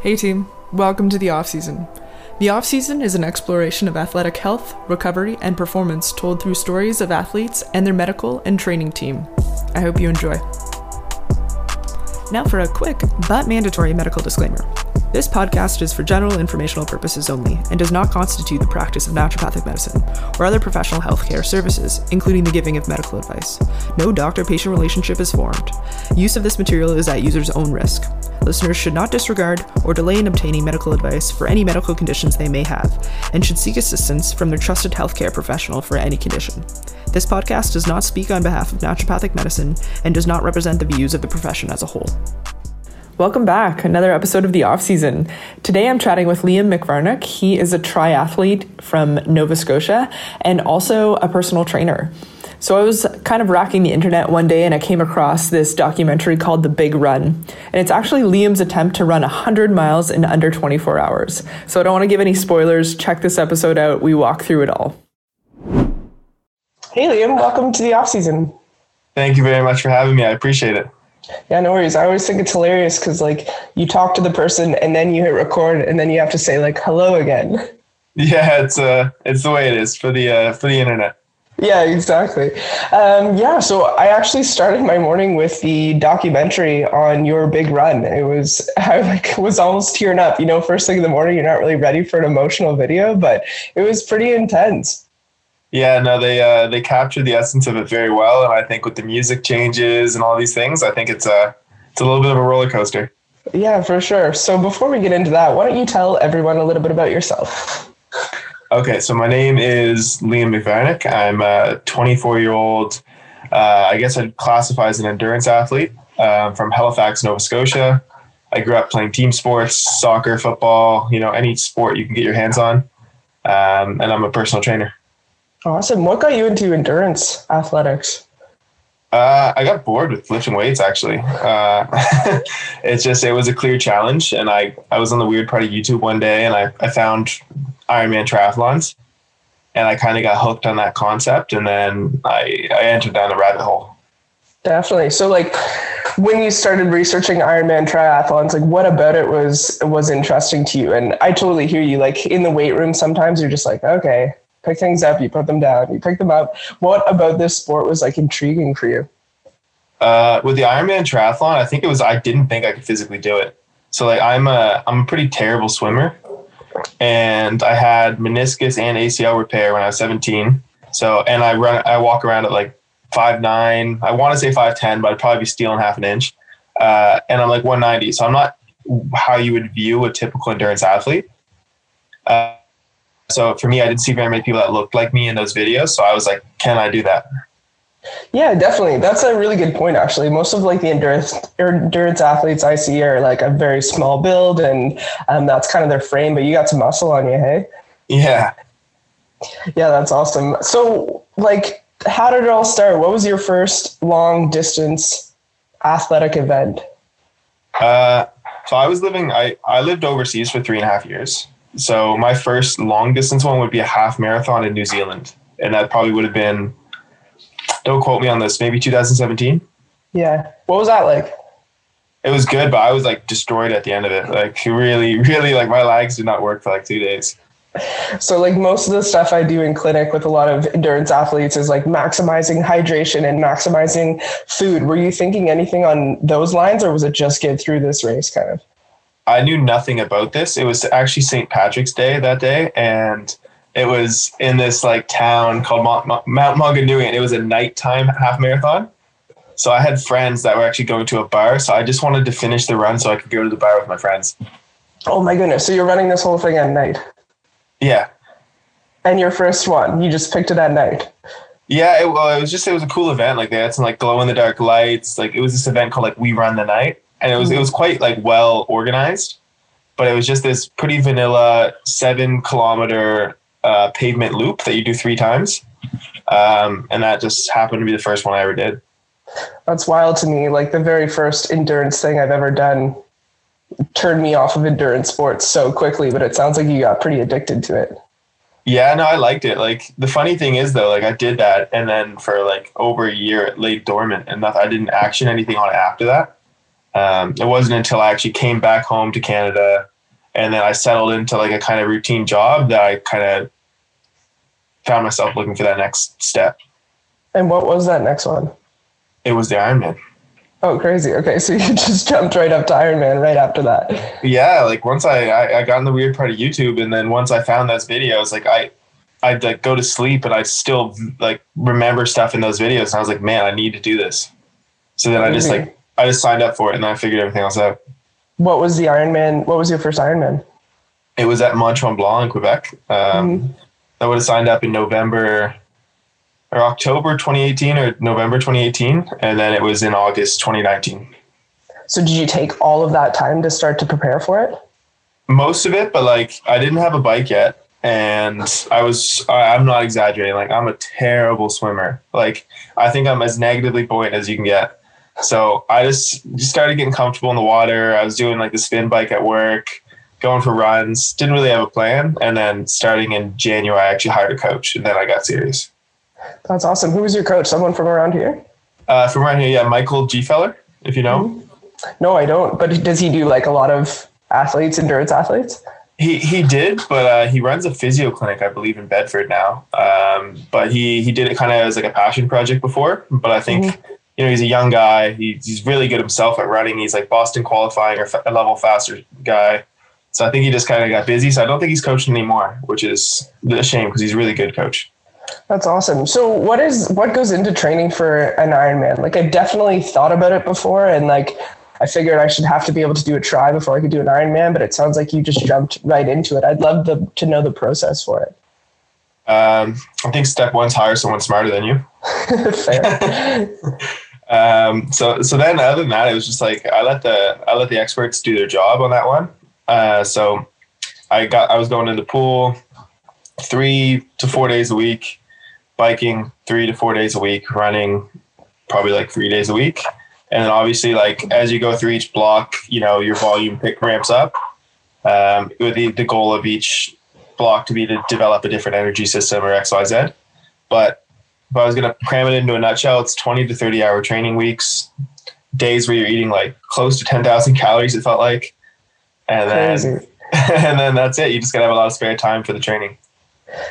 Hey team, welcome to the off season. The off season is an exploration of athletic health, recovery, and performance told through stories of athletes and their medical and training team. I hope you enjoy. Now for a quick but mandatory medical disclaimer. This podcast is for general informational purposes only and does not constitute the practice of naturopathic medicine or other professional healthcare services, including the giving of medical advice. No doctor patient relationship is formed. Use of this material is at user's own risk. Listeners should not disregard or delay in obtaining medical advice for any medical conditions they may have, and should seek assistance from their trusted healthcare professional for any condition. This podcast does not speak on behalf of naturopathic medicine and does not represent the views of the profession as a whole. Welcome back. Another episode of the off season. Today I'm chatting with Liam McVarnock. He is a triathlete from Nova Scotia and also a personal trainer. So I was kind of racking the internet one day and I came across this documentary called The Big Run. And it's actually Liam's attempt to run 100 miles in under 24 hours. So I don't want to give any spoilers. Check this episode out. We walk through it all. Hey Liam, welcome to the off season. Thank you very much for having me. I appreciate it. Yeah, no worries. I always think it's hilarious because like you talk to the person and then you hit record and then you have to say like hello again. Yeah, it's uh it's the way it is for the uh for the internet. Yeah, exactly. Um, yeah, so I actually started my morning with the documentary on your big run. It was I like was almost tearing up. You know, first thing in the morning, you're not really ready for an emotional video, but it was pretty intense. Yeah, no, they uh, they captured the essence of it very well, and I think with the music changes and all these things, I think it's a it's a little bit of a roller coaster. Yeah, for sure. So before we get into that, why don't you tell everyone a little bit about yourself? Okay, so my name is Liam McVarnock. I'm a 24 year old. Uh, I guess I'd classify as an endurance athlete um, from Halifax, Nova Scotia. I grew up playing team sports, soccer, football, you know, any sport you can get your hands on. Um, and I'm a personal trainer. Awesome. What got you into endurance athletics? Uh, I got bored with lifting weights. Actually, uh, it's just it was a clear challenge, and I I was on the weird part of YouTube one day, and I I found Ironman triathlons, and I kind of got hooked on that concept, and then I I entered down the rabbit hole. Definitely. So like when you started researching Ironman triathlons, like what about it was was interesting to you? And I totally hear you. Like in the weight room, sometimes you're just like, okay, pick things up, you put them down, you pick them up. What about this sport was like intriguing for you? Uh, with the Ironman triathlon, I think it was I didn't think I could physically do it. So like I'm a I'm a pretty terrible swimmer, and I had meniscus and ACL repair when I was 17. So and I run I walk around at like five nine. I want to say five ten, but I'd probably be stealing half an inch. Uh, and I'm like 190, so I'm not how you would view a typical endurance athlete. Uh, so for me, I didn't see very many people that looked like me in those videos. So I was like, can I do that? Yeah, definitely. That's a really good point. Actually, most of like the endurance endurance athletes I see are like a very small build, and um, that's kind of their frame. But you got some muscle on you, hey? Yeah. Yeah, that's awesome. So, like, how did it all start? What was your first long distance athletic event? Uh, so I was living. I I lived overseas for three and a half years. So my first long distance one would be a half marathon in New Zealand, and that probably would have been. Don't quote me on this. Maybe 2017. Yeah. What was that like? It was good, but I was like destroyed at the end of it. Like really, really, like my legs did not work for like two days. So like most of the stuff I do in clinic with a lot of endurance athletes is like maximizing hydration and maximizing food. Were you thinking anything on those lines or was it just get through this race kind of? I knew nothing about this. It was actually St. Patrick's Day that day, and it was in this like town called Mount, Mount Maunganui, and it was a nighttime half marathon. So I had friends that were actually going to a bar, so I just wanted to finish the run so I could go to the bar with my friends. Oh my goodness! So you're running this whole thing at night? Yeah. And your first one, you just picked it at night. Yeah, it, well, it was just it was a cool event. Like they had some like glow in the dark lights. Like it was this event called like We Run the Night, and it was it was quite like well organized, but it was just this pretty vanilla seven kilometer uh, pavement loop that you do three times, um, and that just happened to be the first one I ever did. That's wild to me. Like the very first endurance thing I've ever done turned me off of endurance sports so quickly, but it sounds like you got pretty addicted to it. Yeah, no, I liked it. Like the funny thing is though, like I did that and then for like over a year it laid dormant and nothing, I didn't action anything on it after that. Um, it wasn't until I actually came back home to Canada and then I settled into like a kind of routine job that I kind of found myself looking for that next step. And what was that next one? It was the Ironman. Oh, crazy. Okay, so you just jumped right up to Ironman right after that. Yeah, like once I, I, I got in the weird part of YouTube, and then once I found those videos, like I I'd like go to sleep and I'd still like remember stuff in those videos, and I was like, man, I need to do this. So then I just like I just signed up for it, and then I figured everything else out. What was the Ironman? What was your first Ironman? It was at Mont Tremblant in Quebec. Um, mm-hmm. I would have signed up in November or October 2018 or November 2018, and then it was in August 2019. So did you take all of that time to start to prepare for it? Most of it, but like I didn't have a bike yet, and I was I'm not exaggerating. Like I'm a terrible swimmer. Like I think I'm as negatively buoyant as you can get. So I just, just started getting comfortable in the water. I was doing like the spin bike at work, going for runs. Didn't really have a plan, and then starting in January, I actually hired a coach, and then I got serious. That's awesome. Who was your coach? Someone from around here? Uh, from around here, yeah, Michael G. Feller, if you know. Mm-hmm. No, I don't. But does he do like a lot of athletes, endurance athletes? He he did, but uh, he runs a physio clinic, I believe, in Bedford now. Um, but he he did it kind of as like a passion project before. But I think mm-hmm. You know he's a young guy. He, he's really good himself at running. He's like Boston qualifying or a level faster guy. So I think he just kind of got busy. So I don't think he's coaching anymore, which is a shame because he's a really good coach. That's awesome. So what is what goes into training for an Ironman? Like I definitely thought about it before and like I figured I should have to be able to do a try before I could do an Ironman, but it sounds like you just jumped right into it. I'd love the, to know the process for it. Um, I think step one's hire someone smarter than you. Fair. um, so so then other than that, it was just like I let the I let the experts do their job on that one. Uh, so I got I was going in the pool three to four days a week, biking three to four days a week, running probably like three days a week. And then obviously, like as you go through each block, you know, your volume pick ramps up um, with the, the goal of each block to be to develop a different energy system or XYZ. But if I was going to cram it into a nutshell, it's 20 to 30 hour training weeks, days where you're eating like close to 10,000 calories, it felt like. And then, and then that's it. You just got to have a lot of spare time for the training.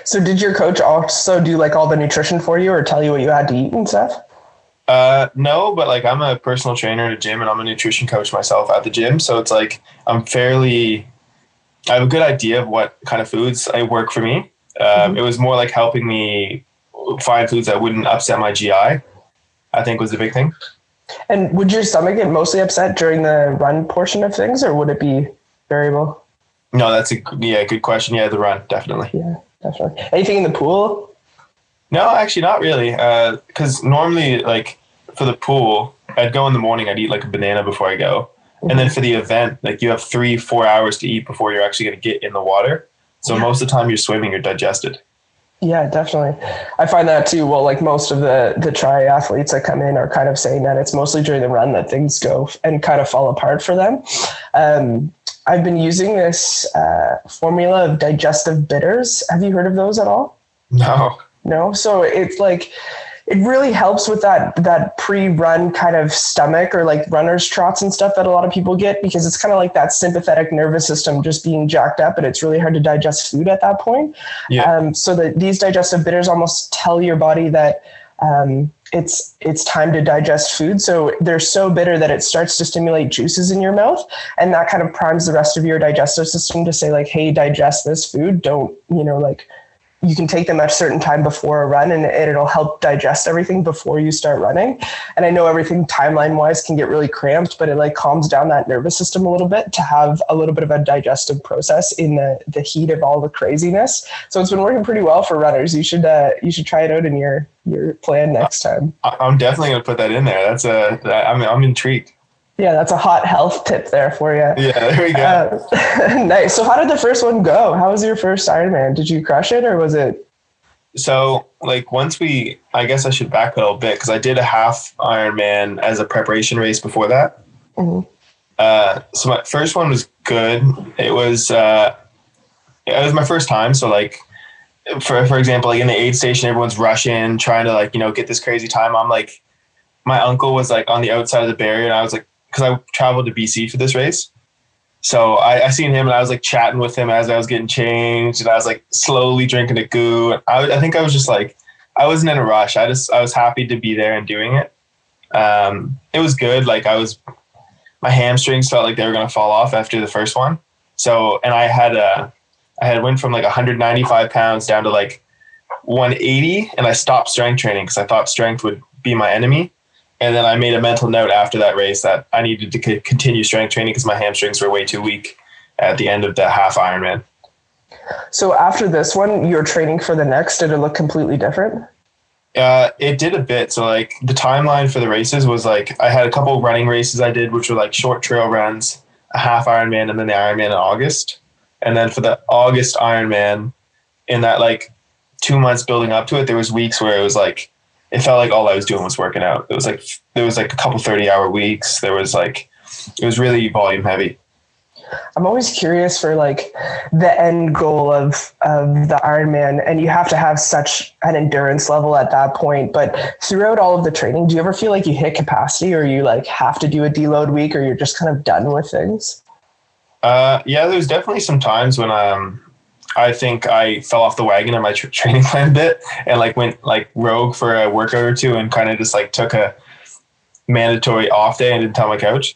So did your coach also do like all the nutrition for you or tell you what you had to eat and stuff? Uh, no, but like I'm a personal trainer at a gym and I'm a nutrition coach myself at the gym. So it's like I'm fairly, I have a good idea of what kind of foods I work for me. Um, mm-hmm. It was more like helping me find foods that wouldn't upset my GI. I think was the big thing. And would your stomach get mostly upset during the run portion of things, or would it be variable? No, that's a yeah, good question. Yeah, the run definitely. Yeah definitely. Anything in the pool? No, actually, not really. Because uh, normally, like for the pool, I'd go in the morning. I'd eat like a banana before I go, mm-hmm. and then for the event, like you have three, four hours to eat before you're actually going to get in the water. So yeah. most of the time, you're swimming, you're digested. Yeah, definitely. I find that too. Well, like most of the the triathletes that come in are kind of saying that it's mostly during the run that things go and kind of fall apart for them. Um, I've been using this uh, formula of digestive bitters. Have you heard of those at all? No. No. So it's like it really helps with that that pre-run kind of stomach or like runner's trots and stuff that a lot of people get because it's kind of like that sympathetic nervous system just being jacked up and it's really hard to digest food at that point. Yeah. Um, so that these digestive bitters almost tell your body that um, it's it's time to digest food so they're so bitter that it starts to stimulate juices in your mouth and that kind of primes the rest of your digestive system to say like hey digest this food don't you know like you can take them at a certain time before a run and it'll help digest everything before you start running. And I know everything timeline wise can get really cramped, but it like calms down that nervous system a little bit to have a little bit of a digestive process in the, the heat of all the craziness. So it's been working pretty well for runners. You should, uh, you should try it out in your, your plan next time. I'm definitely going to put that in there. That's a, I'm, I'm intrigued. Yeah, that's a hot health tip there for you. Yeah, there we go. Uh, nice. So, how did the first one go? How was your first Ironman? Did you crush it, or was it? So, like, once we, I guess I should backpedal a bit because I did a half Ironman as a preparation race before that. Mm-hmm. Uh, so my first one was good. It was, uh, it was my first time. So, like, for for example, like in the aid station, everyone's rushing, trying to like you know get this crazy time. I'm like, my uncle was like on the outside of the barrier, and I was like because I traveled to BC for this race. So I, I seen him and I was like chatting with him as I was getting changed and I was like slowly drinking a goo. I, I think I was just like, I wasn't in a rush. I just, I was happy to be there and doing it. Um, it was good. Like I was, my hamstrings felt like they were going to fall off after the first one. So, and I had a, I had went from like 195 pounds down to like 180 and I stopped strength training because I thought strength would be my enemy. And then I made a mental note after that race that I needed to continue strength training because my hamstrings were way too weak at the end of the half Ironman. So after this one, you're training for the next. Did it look completely different? Uh, it did a bit. So like the timeline for the races was like I had a couple running races I did, which were like short trail runs, a half Ironman, and then the Ironman in August. And then for the August Ironman, in that like two months building up to it, there was weeks where it was like it felt like all I was doing was working out. It was like there was like a couple 30 hour weeks. There was like it was really volume heavy. I'm always curious for like the end goal of of the Ironman, and you have to have such an endurance level at that point. But throughout all of the training, do you ever feel like you hit capacity, or you like have to do a deload week, or you're just kind of done with things? Uh, yeah, there's definitely some times when um I think I fell off the wagon in my tra- training plan a bit and like went like rogue for a workout or two and kind of just like took a mandatory off day and didn't tell my coach.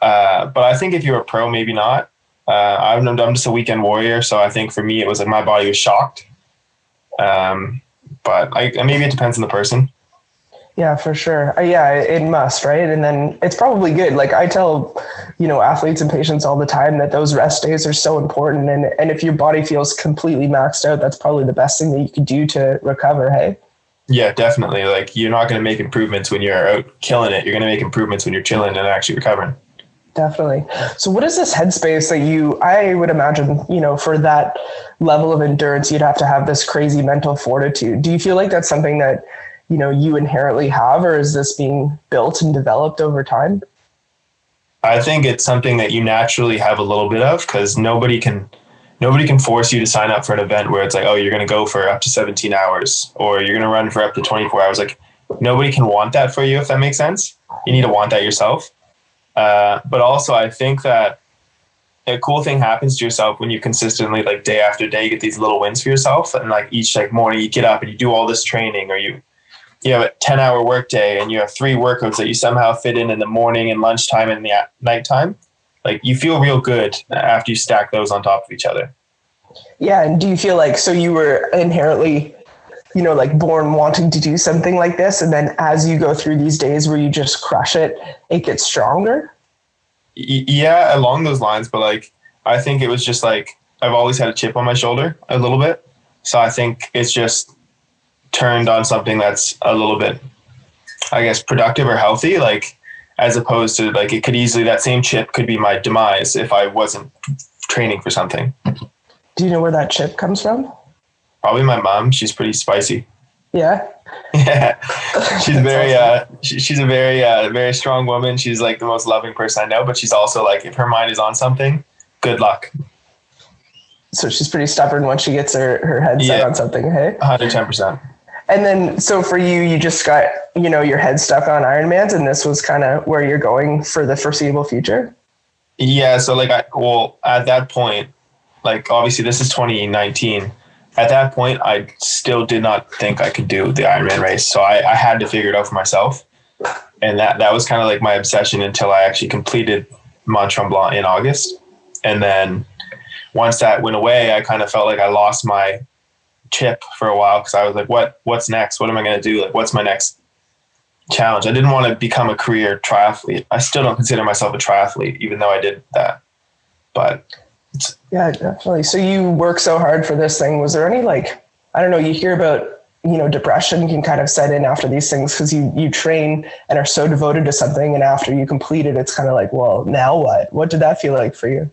Uh, but I think if you're a pro, maybe not. Uh, I'm, I'm just a weekend warrior, so I think for me it was like my body was shocked. Um, but I maybe it depends on the person. Yeah, for sure. Uh, yeah, it must, right? And then it's probably good. Like I tell, you know, athletes and patients all the time that those rest days are so important. And and if your body feels completely maxed out, that's probably the best thing that you could do to recover. Hey. Yeah, definitely. Like you're not going to make improvements when you're out killing it. You're going to make improvements when you're chilling and actually recovering. Definitely. So, what is this headspace that you? I would imagine, you know, for that level of endurance, you'd have to have this crazy mental fortitude. Do you feel like that's something that you know you inherently have or is this being built and developed over time i think it's something that you naturally have a little bit of because nobody can nobody can force you to sign up for an event where it's like oh you're going to go for up to 17 hours or you're going to run for up to 24 hours. Like nobody can want that for you if that makes sense. You need to want that yourself. Uh, but also i think that a cool thing happens to yourself when you consistently like day after day get these little wins for yourself. And like each like morning you get up and you do all this training or you you have a 10 hour workday and you have three workouts that you somehow fit in in the morning and lunchtime and the nighttime, like you feel real good after you stack those on top of each other. Yeah. And do you feel like, so you were inherently, you know, like born wanting to do something like this. And then as you go through these days where you just crush it, it gets stronger? Yeah, along those lines. But like, I think it was just like, I've always had a chip on my shoulder a little bit. So I think it's just turned on something that's a little bit, I guess, productive or healthy, like as opposed to like it could easily that same chip could be my demise if I wasn't training for something. Do you know where that chip comes from? Probably my mom. She's pretty spicy. Yeah. Yeah. She's very uh she, she's a very uh very strong woman. She's like the most loving person I know, but she's also like if her mind is on something, good luck. So she's pretty stubborn once she gets her, her head set yeah. on something, hey? 110%. And then, so for you, you just got, you know, your head stuck on Ironmans and this was kind of where you're going for the foreseeable future? Yeah. So, like, I, well, at that point, like, obviously, this is 2019. At that point, I still did not think I could do the Ironman race. So, I, I had to figure it out for myself. And that, that was kind of like my obsession until I actually completed Mont Tremblant in August. And then once that went away, I kind of felt like I lost my chip for a while because I was like, what what's next? What am I going to do? Like, what's my next challenge? I didn't want to become a career triathlete. I still don't consider myself a triathlete, even though I did that. But yeah, definitely. So you work so hard for this thing. Was there any like I don't know? You hear about you know depression can kind of set in after these things because you you train and are so devoted to something, and after you complete it, it's kind of like, well, now what? What did that feel like for you?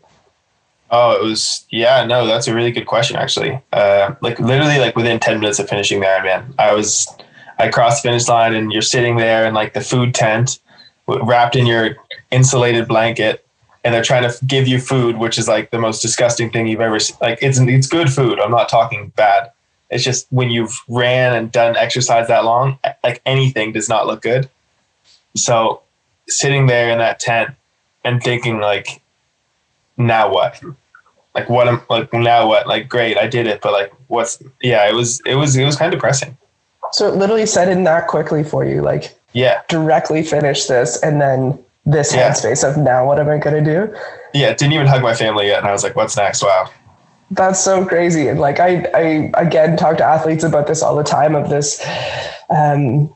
Oh, it was yeah. No, that's a really good question actually. Uh, like literally, like within ten minutes of finishing the Ironman, I was I crossed the finish line, and you're sitting there in like the food tent, wrapped in your insulated blanket, and they're trying to give you food, which is like the most disgusting thing you've ever seen. Like it's it's good food. I'm not talking bad. It's just when you've ran and done exercise that long, like anything does not look good. So sitting there in that tent and thinking like, now what? Like what am like now what? Like great, I did it, but like what's yeah, it was it was it was kind of depressing. So it literally said in that quickly for you, like Yeah. directly finish this and then this Yeah. headspace of now what am I gonna do? Yeah, didn't even hug my family yet and I was like, what's next? Wow. That's so crazy. And like I I again talk to athletes about this all the time of this um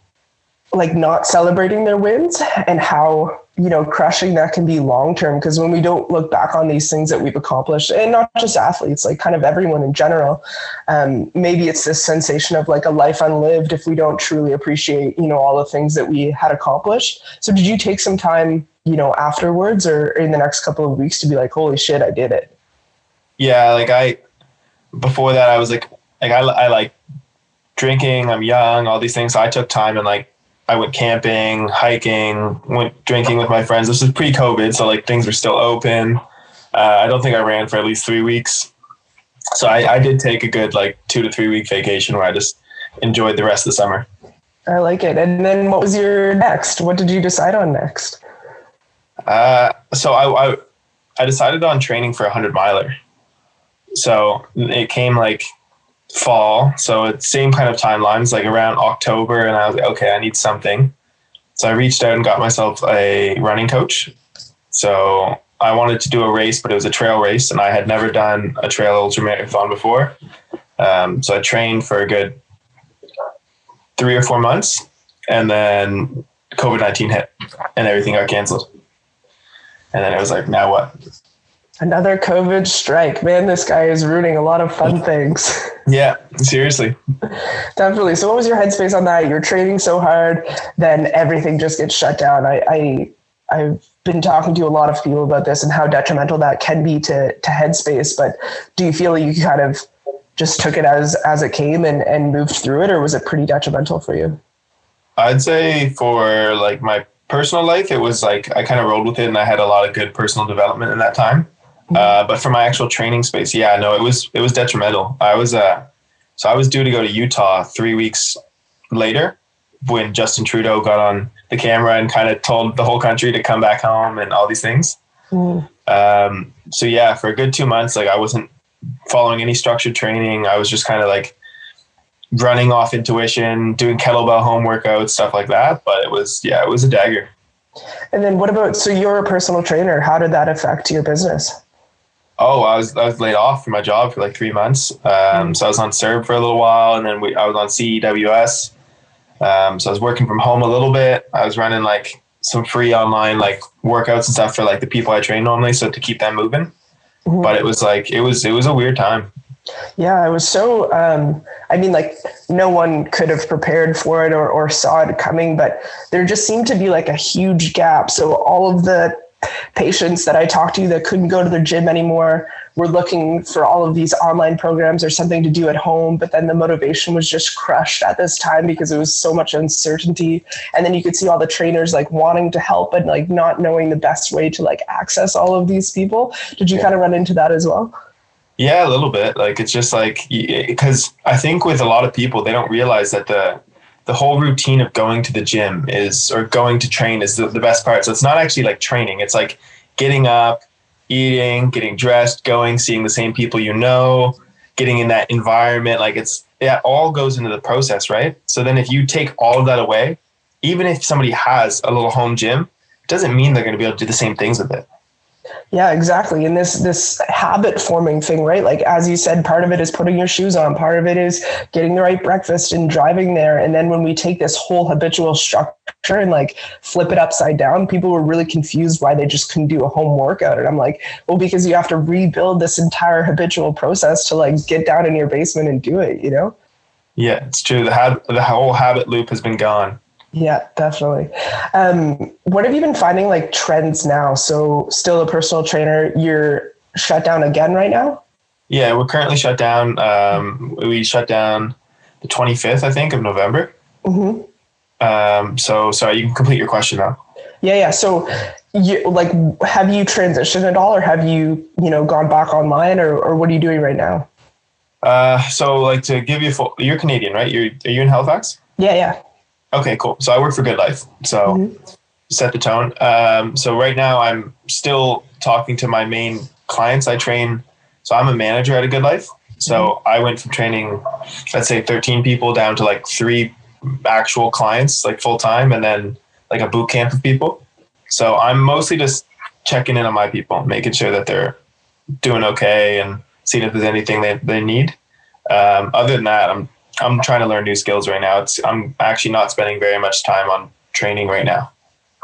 like not celebrating their wins and how you know crushing that can be long term because when we don't look back on these things that we've accomplished and not just athletes like kind of everyone in general um, maybe it's this sensation of like a life unlived if we don't truly appreciate you know all the things that we had accomplished. So did you take some time you know afterwards or in the next couple of weeks to be like holy shit i did it Yeah, like I before that I was like like I, I like drinking, I'm young, all these things. So I took time and like I went camping, hiking, went drinking with my friends. This was pre-COVID, so like things were still open. Uh, I don't think I ran for at least three weeks. So I, I did take a good like two to three week vacation where I just enjoyed the rest of the summer. i like it and then what was your next what did you decide on next Uh, so I, I I decided on training for a hundred miler. So it came like fall, so it's same kind of timelines, like around October, and I was like, okay, I need something. So I reached out and got myself a running coach. So I wanted to do a race, but it was a trail race, and I had never done a trail ultra marathon before. Um, so I trained for a good three or four months, and then COVID nineteen hit, and everything got canceled. And then it was like, now what? Another covid strike man this guy is ruining a lot of fun things Yeah, seriously. Definitely. So, what was your headspace on that? You're training so hard, then everything just gets shut down. I, I I've been talking to a lot of people about this and how detrimental that can be to to headspace. But do you feel you kind of just took it as as it came and and moved through it, or was it pretty detrimental for you? I'd say for like my personal life, it was like I kind of rolled with it, and I had a lot of good personal development in that time. Uh, but for my actual training space, yeah, no, it was it was detrimental. I was uh, so I was due to go to Utah three weeks later when Justin Trudeau got on the camera and kind of told the whole country to come back home and all these things. Um, so yeah, for a good two months, like I wasn't following any structured training. I was just kind of like running off intuition, doing kettlebell home workouts, stuff like that. But it was, yeah, it was a dagger. And then what about so you're a personal trainer? How did that affect your business? Oh, I was I was laid off from my job for like three months. Um, so I was on CERB for a little while, and then we, I was on CEWS. Um, so I was working from home a little bit. I was running like some free online like workouts and stuff for like the people I train normally, so to keep them moving. But it was like it was it was a weird time. Yeah, it was so. Um, I mean, like no one could have prepared for it or, or saw it coming, but there just seemed to be like a huge gap. So all of the patients that I talked to that couldn't go to their gym anymore were looking for all of these online programs or something to do at home. But then the motivation was just crushed at this time because it was so much uncertainty. And then you could see all the trainers like wanting to help but like not knowing the best way to like access all of these people. Did you kind of run into that as well? Yeah, a little bit. Like it's just like because I think with a lot of people they don't realize that the the whole routine of going to the gym is or going to train is the, the best part. So it's not actually like training. It's like getting up, eating, getting dressed, going, seeing the same people you know, getting in that environment. Like it's it all goes into the process, right? So then if you take all of that away, even if somebody has a little home gym, it doesn't mean they're going to be able to do the same things with it. Yeah, exactly. And this this habit forming thing, right? Like as you said, part of it is putting your shoes on, part of it is getting the right breakfast and driving there. And then when we take this whole habitual structure and like flip it upside down, people were really confused why they just couldn't do a home workout. And I'm like, well, because you have to rebuild this entire habitual process to like get down in your basement and do it, you know? Yeah, it's true. The hab- the whole habit loop has been gone. Yeah, definitely. Um, what have you been finding like trends now? So, still a personal trainer, you're shut down again right now? Yeah, we're currently shut down. Um, we shut down the 25th, I think, of November. hmm Um, so, sorry, you can complete your question now. Yeah, yeah. So, you like, have you transitioned at all, or have you, you know, gone back online, or or what are you doing right now? Uh, so, like to give you full, you're Canadian, right? You're are you in Halifax? Yeah, yeah. Okay, cool. So I work for Good Life. So, Mhm. set the tone. Um, so right now I'm still talking to my main clients. I train, so I'm a manager at a Good Life. So mm-hmm. I went from training, let's say 13 people down to like three actual clients, like full time, and then like a boot camp of people. So I'm mostly just checking in on my people, making sure that they're doing okay and seeing if there's anything they, they need. Um, other than that, I'm I'm trying to learn new skills right now. It's I'm actually not spending very much time on training right now.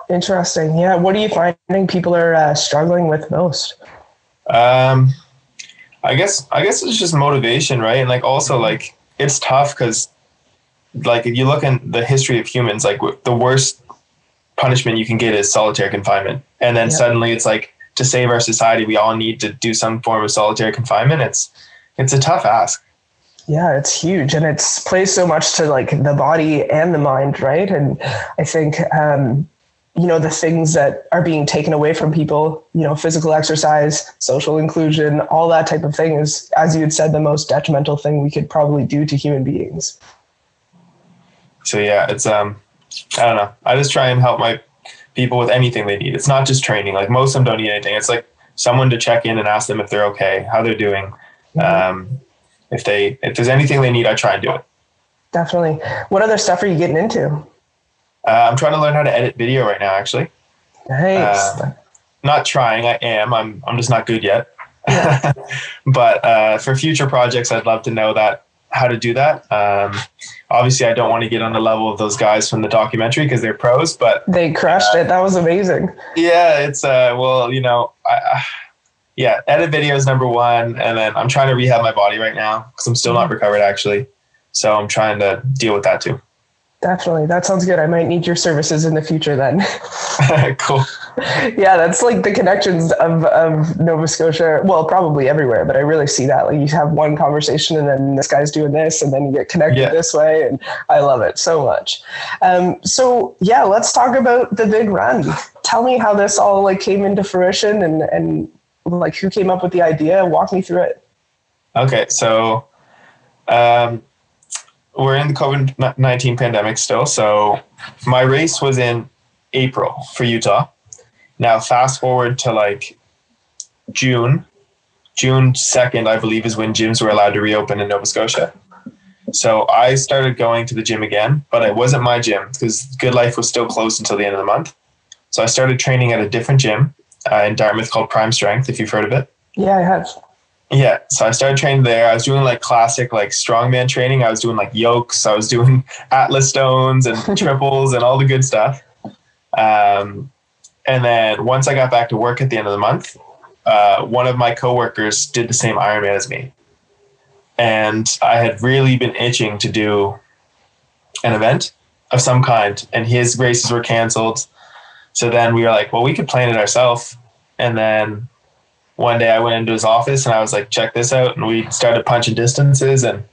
Interesting. Yeah. What are you finding people are uh, struggling with most? Um, I guess I guess it's just motivation, right? And like also like it's tough because like if you look in the history of humans, like the worst punishment you can get is solitary confinement, and then suddenly it's like to save our society, we all need to do some form of solitary confinement. It's it's a tough ask. Yeah, it's huge, and it's plays so much to like the body and the mind, right? And I think um, you know the things that are being taken away from people you know physical exercise social inclusion all that type of thing is as you had said the most detrimental thing we could probably do to human beings. So yeah it's um i don't know. I just try and help my people with anything they need. It's not just training. Like most of them don't need anything. It's like someone to check in and ask them if they're okay how they're doing. Mm-hmm. um if they if there's anything they need i try and do it definitely what other stuff are you getting into uh, I'm trying to learn how to edit video right now, actually. Nice. Uh, not trying, I am. I'm. I'm just not good yet. Yeah. but uh, for future projects, I'd love to know that how to do that. Um, obviously, I don't want to get on the level of those guys from the documentary because they're pros, but they crushed uh, it. That was amazing. Yeah, it's uh, well, you know, I, yeah, edit video is number one, and then I'm trying to rehab my body right now because I'm still not mm-hmm. recovered actually. So I'm trying to deal with that too. Definitely. That sounds good. I might need your services in the future then. cool. Yeah, that's like the connections of, of Nova Scotia. Well, probably everywhere, but I really see that. Like you have one conversation and then this guy's doing this and then you get connected yeah. this way. And I love it so much. Um, so yeah, let's talk about the big run. Tell me how this all like came into fruition and, and like who came up with the idea. Walk me through it. Okay. So, um, we're in the COVID 19 pandemic still. So my race was in April for Utah. Now, fast forward to like June, June 2nd, I believe, is when gyms were allowed to reopen in Nova Scotia. So I started going to the gym again, but it wasn't my gym because Good Life was still closed until the end of the month. So I started training at a different gym uh, in Dartmouth called Prime Strength, if you've heard of it. Yeah, I have. Yeah, so I started training there. I was doing like classic like strongman training. I was doing like yokes. I was doing atlas stones and triples and all the good stuff. Um, and then once I got back to work at the end of the month, uh, one of my coworkers did the same Ironman as me, and I had really been itching to do an event of some kind, and his races were canceled. So then we were like, well, we could plan it ourselves, and then one day I went into his office and I was like, check this out. And we started punching distances. And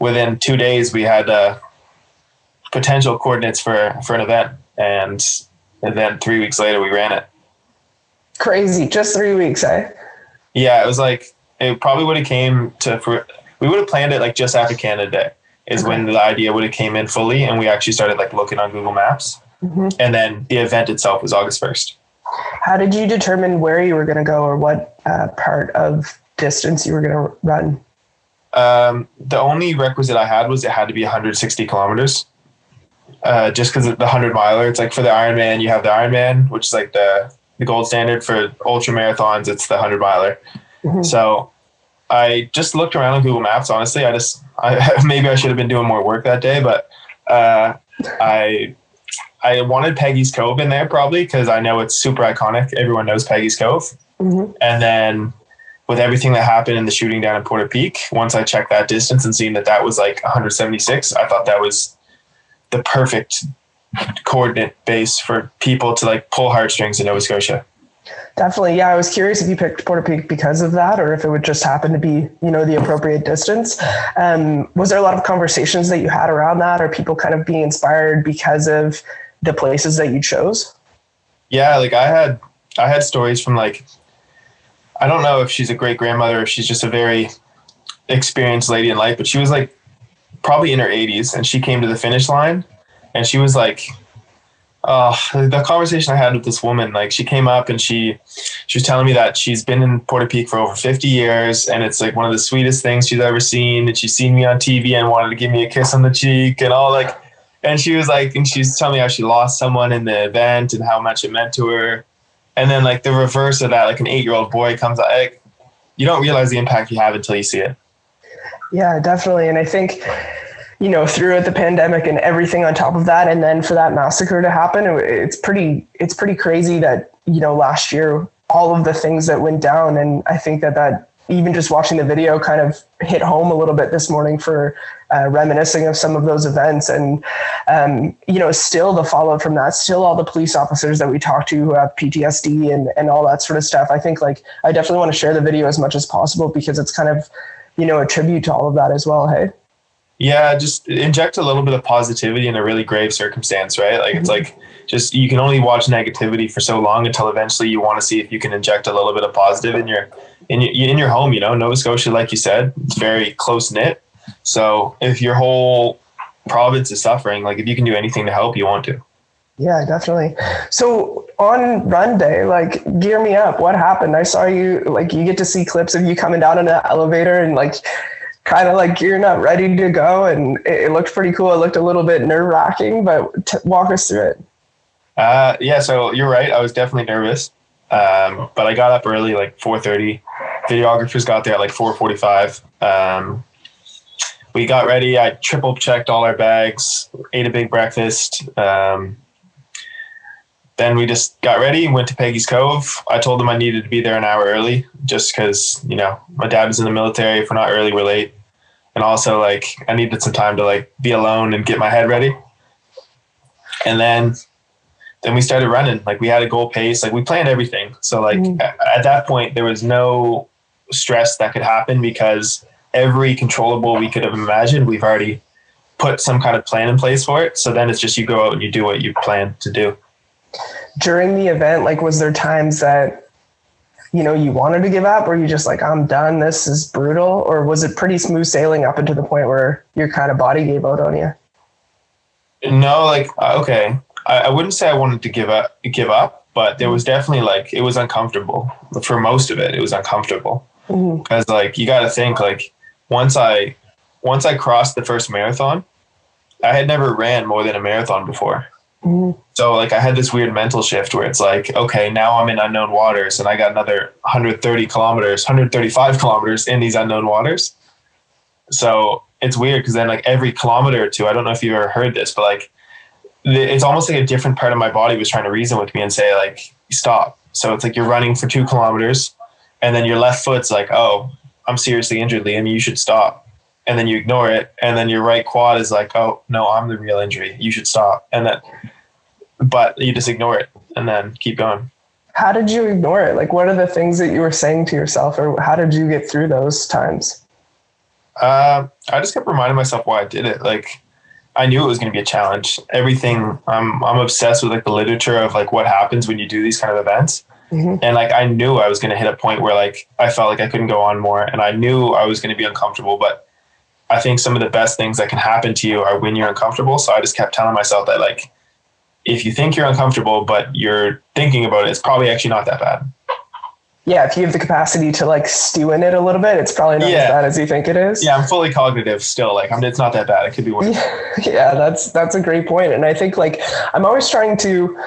within two days, we had uh, potential coordinates for, for an event. And, and then three weeks later, we ran it. Crazy. Just three weeks, eh? Yeah, it was like, it probably would have came to, we would have planned it like just after Canada Day is okay. when the idea would have came in fully. And we actually started like looking on Google Maps. Mm-hmm. And then the event itself was August 1st. How did you determine where you were going to go or what uh, part of distance you were going to run? Um, the only requisite I had was it had to be 160 kilometers. Uh, just because the 100 miler, it's like for the Ironman, you have the Ironman, which is like the, the gold standard for ultra marathons. It's the 100 miler. Mm-hmm. So I just looked around on Google Maps. Honestly, I just I, maybe I should have been doing more work that day, but uh, I I wanted Peggy's Cove in there probably because I know it's super iconic. Everyone knows Peggy's Cove. Mm-hmm. And then with everything that happened in the shooting down in Portapique, once I checked that distance and seeing that that was like 176, I thought that was the perfect coordinate base for people to like pull heartstrings in Nova Scotia. Definitely. Yeah. I was curious if you picked Portapique because of that or if it would just happen to be, you know, the appropriate distance. Um, was there a lot of conversations that you had around that or people kind of being inspired because of the places that you chose? Yeah, like I had I had stories from like I don't know if she's a great grandmother or she's just a very experienced lady in life, but she was like probably in her 80s and she came to the finish line and she was like uh, the conversation I had with this woman, like she came up and she she was telling me that she's been in Portapique for over 50 years and it's like one of the sweetest things she's ever seen. And she's seen me on TV and wanted to give me a kiss on the cheek and all like and she was like and she's telling me how she lost someone in the event and how much it meant to her. And then like the reverse of that, like an eight year old boy comes out like you don't realize the impact you have until you see it. Yeah, definitely. And I think you know, throughout the pandemic and everything on top of that, and then for that massacre to happen, it's pretty it's pretty crazy that you know last year all of the things that went down, and I think that that even just watching the video kind of hit home a little bit this morning for uh, reminiscing of some of those events and um, you know still the fallout from that still all the police officers that we talked to who have ptsd and, and all that sort of stuff i think like i definitely want to share the video as much as possible because it's kind of you know a tribute to all of that as well hey yeah, just inject a little bit of positivity in a really grave circumstance, right? Like it's mm-hmm. like just you can only watch negativity for so long until eventually you want to see if you can inject a little bit of positive in your in your in your home. You know, Nova Scotia, like you said, it's very close knit. So if your whole province is suffering, like if you can do anything to help, you want to. Yeah, definitely. So on run day, like gear me up. What happened? I saw you like you get to see clips of you coming down in an elevator and like kind of like gearing up, ready to go, and it, it looked pretty cool. It looked a little bit nerve wracking, but t- walk us through it. Uh, yeah, so you're right. I was definitely nervous, um, but I got up early, like 4:30. Videographers got there at like 4:45. Um, we got ready. I triple checked all our bags, ate a big breakfast. Um, then we just got ready, went to Peggy's Cove. I told them I needed to be there an hour early just because, you know, my dad was in the military. If we're not early, we're late. And also, like, I needed some time to, like, be alone and get my head ready. And then then we started running. Like, we had a goal pace. Like, we planned everything. So, like, mm. at, at that point, there was no stress that could happen because every controllable we could have imagined, we've already put some kind of plan in place for it. So then it's just you go out and you do what you plan to do during the event, like, was there times that, you know, you wanted to give up or you just like, I'm done. This is brutal. Or was it pretty smooth sailing up until the point where your kind of body gave out on you? No, like, uh, okay. I, I wouldn't say I wanted to give up, give up, but there was definitely like, it was uncomfortable for most of it. It was uncomfortable because mm-hmm. like, you got to think like once I, once I crossed the first marathon, I had never ran more than a marathon before. Mm-hmm. So like I had this weird mental shift where it's like, okay, now I'm in unknown waters and I got another 130 kilometers, 135 kilometers in these unknown waters. So it's weird because then like every kilometer or two, I don't know if you've ever heard this, but like it's almost like a different part of my body was trying to reason with me and say like, stop. So it's like you're running for two kilometers and then your left foot's like, oh, I'm seriously injured, Liam. You should stop and then you ignore it, and then your right quad is like, oh no, I'm the real injury. You should stop, and then, but you just ignore it and then keep going. How did you ignore it? Like, what are the things that you were saying to yourself, or how did you get through those times? Uh, I just kept reminding myself why I did it. Like, I knew it was going to be a challenge. Everything I'm I'm obsessed with like the literature of like what happens when you do these kind of events. Mm-hmm. And like I knew I was going to hit a point where like I felt like I couldn't go on more, and I knew I was going to be uncomfortable. But I think some of the best things that can happen to you are when you're uncomfortable. So I just kept telling myself that like if you think you're uncomfortable but you're thinking about it, it's probably actually not that bad. Yeah, if you have the capacity to like stew in it a little bit, it's probably not yeah. as bad as you think it is. Yeah, I'm fully cognitive still. Like, I'm, it's not that bad. It could be worse. yeah, that's that's a great point. And I think like I'm always trying to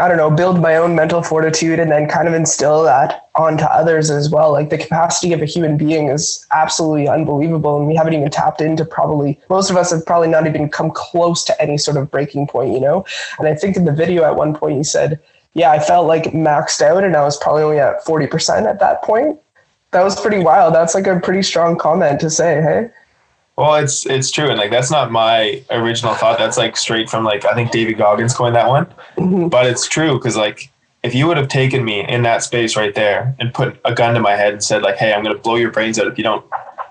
I don't know, build my own mental fortitude and then kind of instill that onto others as well. Like the capacity of a human being is absolutely unbelievable. And we haven't even tapped into probably, most of us have probably not even come close to any sort of breaking point, you know? And I think in the video at one point you said, yeah, I felt like maxed out and I was probably only at 40% at that point. That was pretty wild. That's like a pretty strong comment to say, hey? Well, it's it's true, and like that's not my original thought. That's like straight from like I think David Goggins coined that one, mm-hmm. but it's true because like if you would have taken me in that space right there and put a gun to my head and said like, "Hey, I'm going to blow your brains out if you don't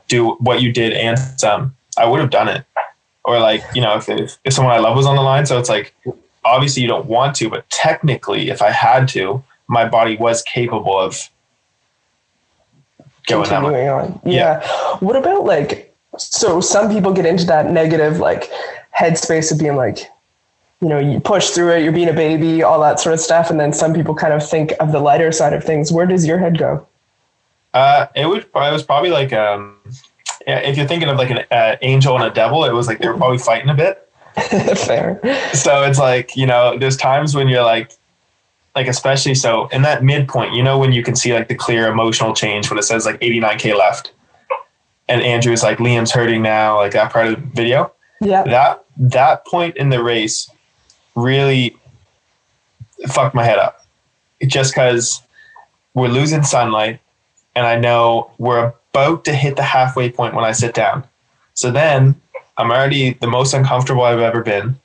do what you did and some," I would have done it. Or like you know, if if, if someone I love was on the line, so it's like obviously you don't want to, but technically, if I had to, my body was capable of going Continuing on. Yeah. yeah. What about like so some people get into that negative like headspace of being like you know, you push through it, you're being a baby, all that sort of stuff. And then some people kind of think of the lighter side of things. Where does your head go? Uh, it would. It was probably like um, yeah. If you're thinking of like an uh, angel and a devil, it was like they were probably fighting a bit. Fair. So it's like you know, there's times when you're like, like especially so in that midpoint, you know, when you can see like the clear emotional change when it says like 89k left, and Andrew's like Liam's hurting now, like that part of the video. Yeah. That that point in the race really fucked my head up, just because we're losing sunlight and I know we're about to hit the halfway point when I sit down. So then I'm already the most uncomfortable I've ever been.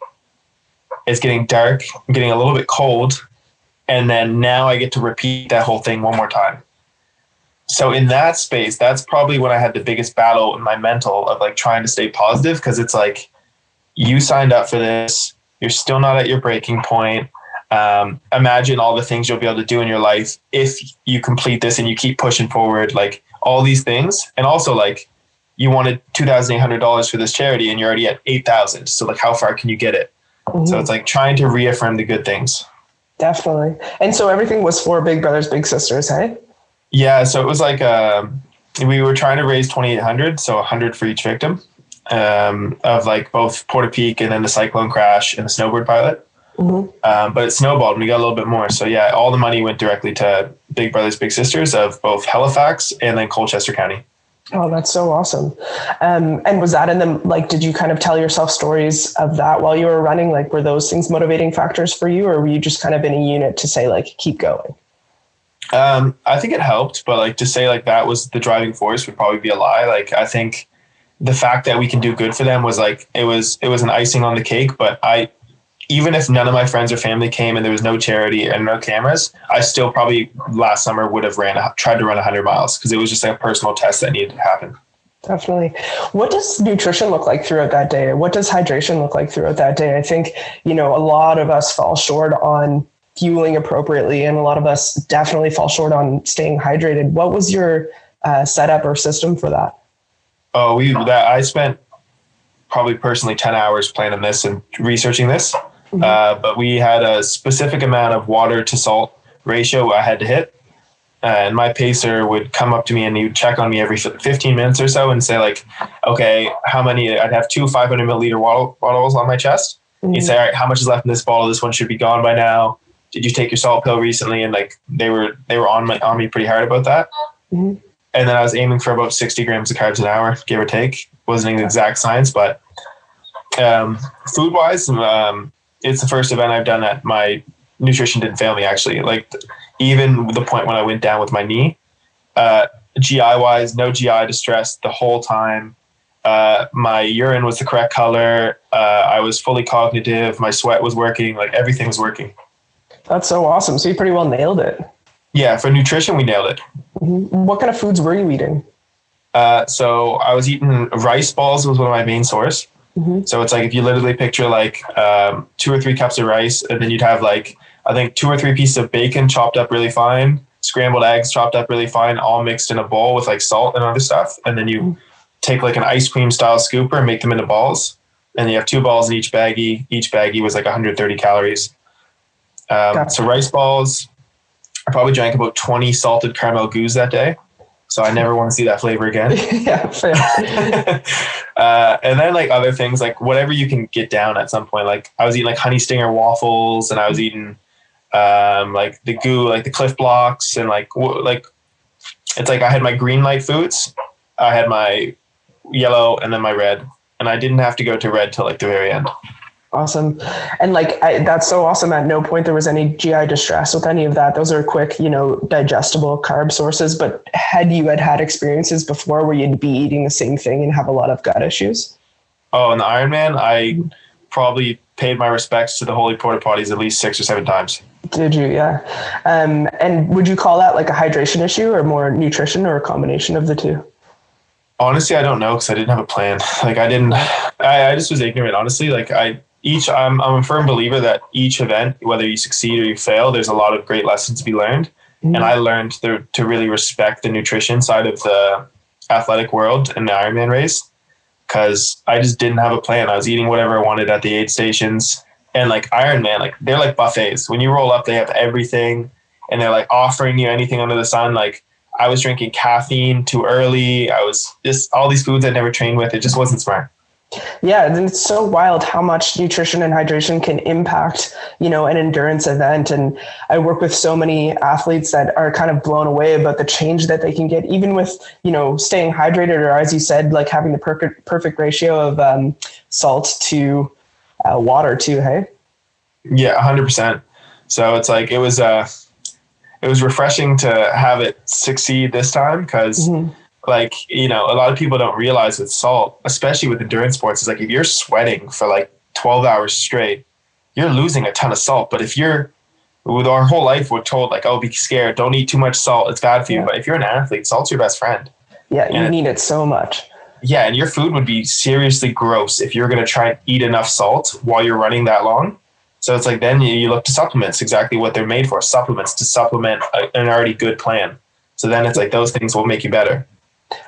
It's getting dark, I'm getting a little bit cold, and then now I get to repeat that whole thing one more time. So in that space, that's probably when I had the biggest battle in my mental of like trying to stay positive because it's like you signed up for this, you're still not at your breaking point. Um, imagine all the things you'll be able to do in your life if you complete this and you keep pushing forward like all these things. And also like you wanted $2800 for this charity and you're already at 8000 so like how far can you get it? Mm-hmm. so it's like trying to reaffirm the good things. Definitely. And so everything was for big brothers big sisters hey yeah so it was like um, we were trying to raise 2800 so 100 for each victim um, of like both Portapique and then the cyclone crash and the snowbird pilot Mm-hmm. Um, but it snowballed and we got a little bit more. So yeah, all the money went directly to Big Brothers Big Sisters of both Halifax and then Colchester County. Oh, that's so awesome. Um, and was that in them? Like, did you kind of tell yourself stories of that while you were running? Like, were those things motivating factors for you, or were you just kind of in a unit to say like, keep going? Um, I think it helped, but like to say like that was the driving force would probably be a lie. Like, I think the fact that we can do good for them was like it was it was an icing on the cake. But I even if none of my friends or family came and there was no charity and no cameras, I still probably last summer would have ran tried to run 100 miles because it was just like a personal test that needed to happen. Definitely. What does nutrition look like throughout that day? What does hydration look like throughout that day? I think, you know, a lot of us fall short on fueling appropriately, and a lot of us definitely fall short on staying hydrated. What was your uh, setup or system for that? Oh, we that I spent probably personally 10 hours planning this and researching this. Mm-hmm. Uh, but we had a specific amount of water to salt ratio I had to hit. and my pacer would come up to me and he would check on me every 15 minutes or so and say like, okay, how many, I'd have two 500 milliliter bottles on my chest. Mm-hmm. He'd say, all right, how much is left in this bottle? This one should be gone by now. Did you take your salt pill recently? And like, they were, they were on my, on me pretty hard about that. Mm-hmm. And then I was aiming for about 60 grams of carbs an hour, give or take. Wasn't an exact science, but um, food wise, um, it's the first event I've done that my nutrition didn't fail me actually. Like even the point when I went down with my knee, uh, GI wise, no GI distress the whole time. Uh, my urine was the correct color. Uh, I was fully cognitive. My sweat was working. Like everything was working. That's so awesome. So you pretty well nailed it. Yeah, for nutrition, we nailed it. Mm-hmm. What kind of foods were you eating? Uh, so I was eating rice balls was one of my main source. Mm-hmm. So it's like if you literally picture like um, two or three cups of rice, and then you'd have like I think two or three pieces of bacon chopped up really fine, scrambled eggs chopped up really fine, all mixed in a bowl with like salt and other stuff, and then you mm-hmm. take like an ice cream style scooper and make them into balls, and you have two balls in each baggie. Each baggie was like 130 calories. Um, gotcha. So rice balls. I probably drank about 20 salted caramel goos that day so I never want to see that flavor again. yeah, fair. uh, and then like other things, like whatever you can get down at some point. Like I was eating like honey stinger waffles, and I was eating um, like the goo, like the Clif Bloks, and like w- like it's like I had my green light foods, I had my yellow, and then my red, and I didn't have to go to red till like the very end. Awesome. And like, I, that's so awesome. At no point there was any GI distress with any of that. Those are quick, you know, digestible carb sources. But had you had had experiences before where you'd be eating the same thing and have a lot of gut issues? Oh, in the Ironman, I probably paid my respects to the holy porta potties at least six or seven times. Did you? Yeah. Um, and would you call that like a hydration issue or more nutrition or a combination of the two? Honestly, I don't know because I didn't have a plan. Like I didn't, I, I just was ignorant. Honestly, like I each I'm, I'm a firm believer that each event whether you succeed or you fail there's a lot of great lessons to be learned mm-hmm. and i learned to, to really respect the nutrition side of the athletic world in the ironman race because i just didn't have a plan i was eating whatever i wanted at the aid stations And like Ironman, like they're like buffets. When you roll up, they have everything and they're like offering you anything under the sun. Like I was drinking caffeine too early. I was just all these foods I'd never trained with. It just wasn't smart. Yeah, and it's so wild how much nutrition and hydration can impact, you know, an endurance event. And I work with so many athletes that are kind of blown away about the change that they can get, even with, you know, staying hydrated or as you said, like having the perfect perfect ratio of um, salt to uh, water too. Hey. Yeah, hundred percent. So it's like it was uh it was refreshing to have it succeed this time because. Mm-hmm like you know a lot of people don't realize with salt especially with endurance sports is like if you're sweating for like 12 hours straight you're losing a ton of salt. But if you're with our whole life we're told like oh be scared. Don't eat too much salt. It's bad for you. Yeah. but if you're an athlete salt's your best friend. Yeah you and need it so much. Yeah and your food would be seriously gross if you're going to try and eat enough salt while you're running that long. So it's like then you look to supplements exactly what they're made for supplements to supplement a, an already good plan. So then it's like those things will make you better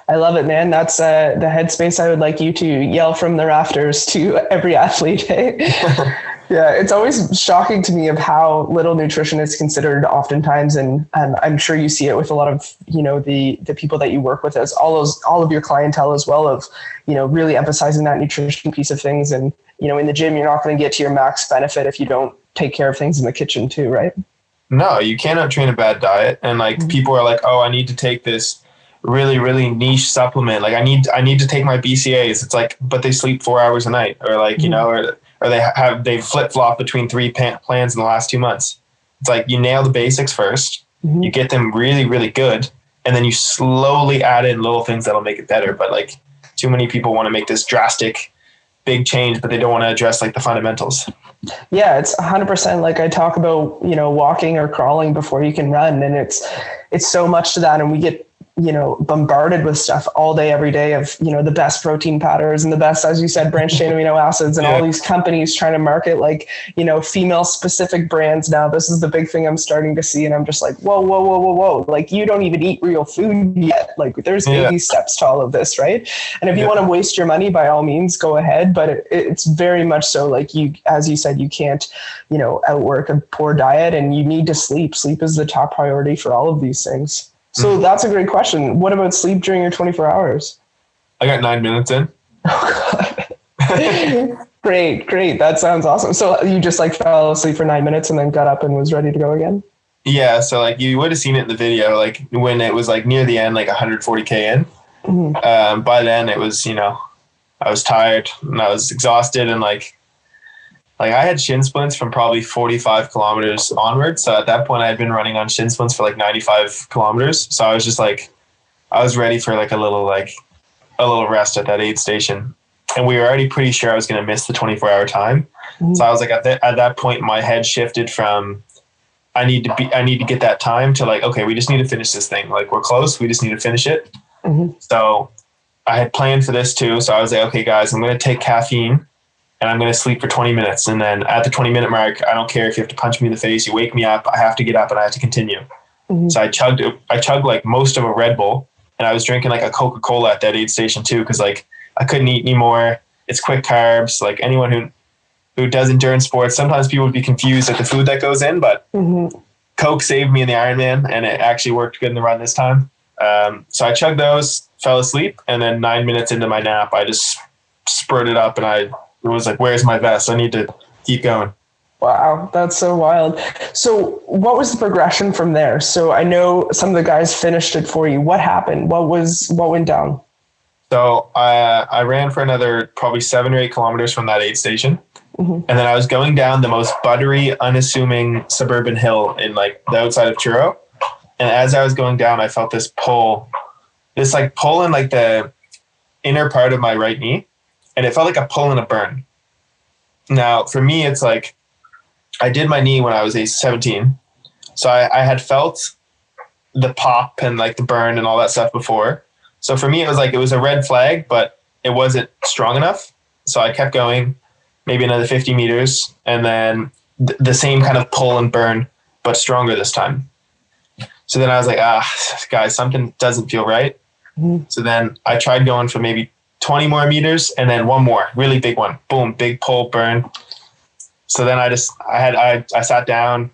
I love it, man. That's uh, the headspace I would like you to yell from the rafters to every athlete. Hey? yeah, it's always shocking to me of how little nutrition is considered oftentimes, and and I'm sure you see it with a lot of you know the the people that you work with as all those all of your clientele as well of you know really emphasizing that nutrition piece of things. And you know, in the gym, you're not going to get to your max benefit if you don't take care of things in the kitchen too, right? No, you cannot train a bad diet, and like mm-hmm. people are like, oh, I need to take this really really niche supplement. Like i need i need to take my BCAAs it's like but they sleep four hours a night or like you mm-hmm. know or, or they have they flip-flop between three plans in the last two months. It's like you nail the basics 1st mm-hmm. you get them really really good and then you slowly add in little things that'll make it better. But like too many people want to make this drastic big change but they don't want to address like the fundamentals. Yeah it's 100% like i talk about you know walking or crawling before you can run and it's it's so much to that and we get you know bombarded with stuff all day every day of you know the best protein powders and the best as you said branched chain amino acids and yeah. all these companies trying to market like you know female specific brands now. This is the big thing i'm starting to see and i'm just like whoa whoa whoa whoa whoa. Like you don't even eat real food yet. Like there's yeah. baby steps to all of this right? And if you yeah. want to waste your money by all means go ahead. But it, it's very much so like you as you said you can't you know outwork a poor diet and you need to sleep. Sleep is the top priority for all of these things so that's a great question. What about sleep during your 24 hours? I got nine minutes in. Oh, God. great, great. That sounds awesome. So you just like fell asleep for nine minutes and then got up and was ready to go again? Yeah. So like you would have seen it in the video, like when it was like near the end, like 140K in. Mm-hmm. Um, by then it was, you know, I was tired and I was exhausted and like like I had shin splints from probably 45 kilometers onward. So at that point, I had been running on shin splints for like 95 kilometers. So I was just like, I was ready for like a little like a little rest at that aid station, and we were already pretty sure I was going to miss the 24 hour time. Mm-hmm. So I was like, at, the, at that point, my head shifted from I need to be I need to get that time to like, okay, we just need to finish this thing. Like we're close, we just need to finish it. Mm-hmm. So I had planned for this too. So I was like, okay, guys, I'm going to take caffeine and I'm going to sleep for 20 minutes. And then at the 20 minute mark, I don't care if you have to punch me in the face, you wake me up, I have to get up and I have to continue. Mm-hmm. So I chugged, I chugged like most of a Red Bull and I was drinking like a Coca Cola at that aid station too. Cause like I couldn't eat anymore. It's quick carbs. Like anyone who, who does endurance sports, sometimes people would be confused at the food that goes in, but mm-hmm. Coke saved me in the Ironman and it actually worked good in the run this time. Um, so I chugged those, fell asleep, and then nine minutes into my nap, I just spurted up and I it was like, where's my vest? I need to keep going. Wow, that's so wild. So, what was the progression from there? So, I know some of the guys finished it for you. What happened? What was what went down? So, I I ran for another probably seven or eight kilometers from that aid station, mm-hmm. and then I was going down the most buttery, unassuming suburban hill in like the outside of Truro. And as I was going down, I felt this pull, this like pull in like the inner part of my right knee and it felt like a pull and a burn. Now, for me, it's like I did my knee when I was age 17. So I, I had felt the pop and like the burn and all that stuff before. So for me, it was like it was a red flag, but it wasn't strong enough. So I kept going, maybe another 50 meters, and then th- the same kind of pull and burn, but stronger this time. So then I was like, ah, guys, something doesn't feel right. Mm-hmm. So then I tried going for maybe 20 more meters and then one more really big one boom big pull burn so then I just I had I I sat down.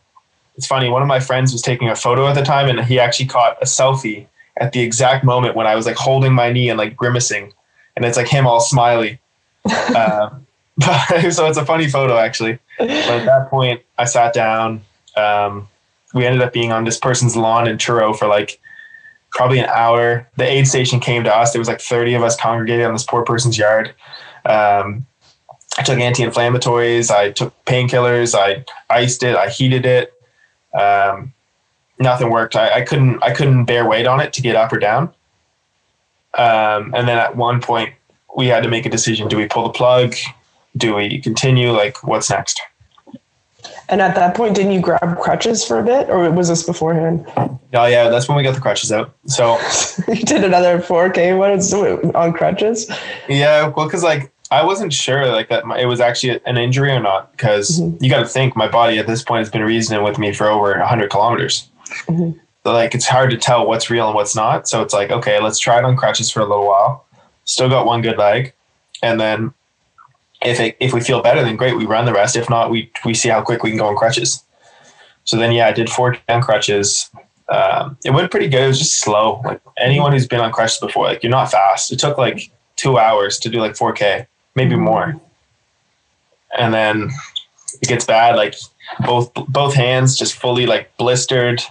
It's funny. One of my friends was taking a photo at the time, and he actually caught a selfie at the exact moment when I was like holding my knee and like grimacing, and it's like him all smiley. um, so it's a funny photo actually. But at that point, I sat down. Um, we ended up being on this person's lawn in Truro for like probably an hour. The aid station came to us. There was like 30 of us congregated on this poor person's yard. Um, I took anti-inflammatories. I took painkillers. I iced it. I heated it. Um, nothing worked. I, I, couldn't. I couldn't bear weight on it to get up or down. Um, and then at one point, we had to make a decision: do we pull the plug? Do we continue? Like, what's next? And at that point, didn't you grab crutches for a bit, or was this beforehand? Oh yeah, that's when we got the crutches out. So you did another 4K one on crutches. Yeah, well, because like I wasn't sure like that it was actually an injury or not because mm-hmm. you got to think my body at this point has been reasoning with me for over 100 kilometers. Mm-hmm. So like it's hard to tell what's real and what's not. So it's like okay, let's try it on crutches for a little while. Still got one good leg, and then if it, if we feel better, then great, we run the rest. If not, we we see how quick we can go on crutches. So then yeah, I did four on crutches. Um, it went pretty good. It was just slow. Like anyone who's been on crutches before, like you're not fast. It took like two hours to do like 4K maybe more. And then it gets bad, like both both hands just fully like blistered,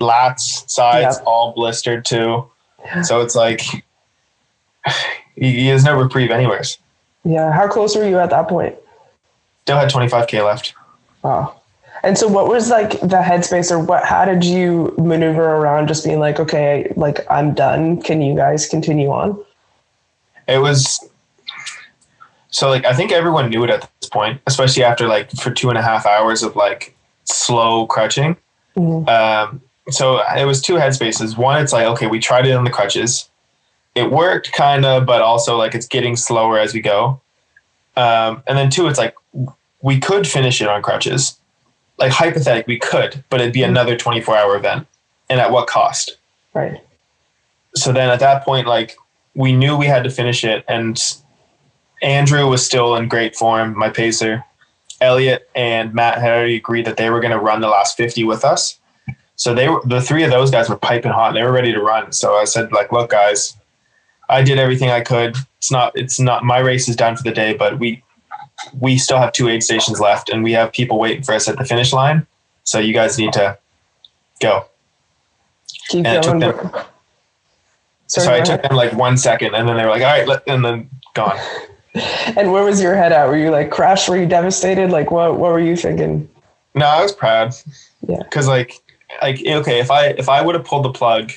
lats, sides yep. all blistered too. So it's like he, he has no reprieve anyways. Yeah. How close were you at that point? Still had 25k left. Wow. And so what was like the headspace or what how did you maneuver around just being like, okay, like I'm done. Can you guys continue on? It was so like I think everyone knew it at this point, especially after like for two and a half hours of like slow crutching. Mm-hmm. Um, so it was two headspaces. One, it's like okay, we tried it on the crutches. It worked kind of, but also like it's getting slower as we go. Um, and then two, it's like we could finish it on crutches. Like hypothetically, we could, but it'd be mm-hmm. another 24 hour event. And at what cost? Right. So then at that point, like we knew we had to finish it. And Andrew was still in great form, my pacer. Elliot and Matt had already agreed that they were going to run the last 50 with us. So they were the three of those guys were piping hot. and They were ready to run. So I said, like, look, guys, I did everything I could. It's not it's not my race is done for the day, but we we still have two aid stations left and we have people waiting for us at the finish line. So you guys need to go. Keep and going. It took them, Sorry, so I took them like one second and then they were like, all right, let, and then gone. and where was your head at? Were you like crushed? Were you devastated? Like what what were you thinking? No, I was proud. Yeah. Cause like like okay, if I if I would have pulled the plug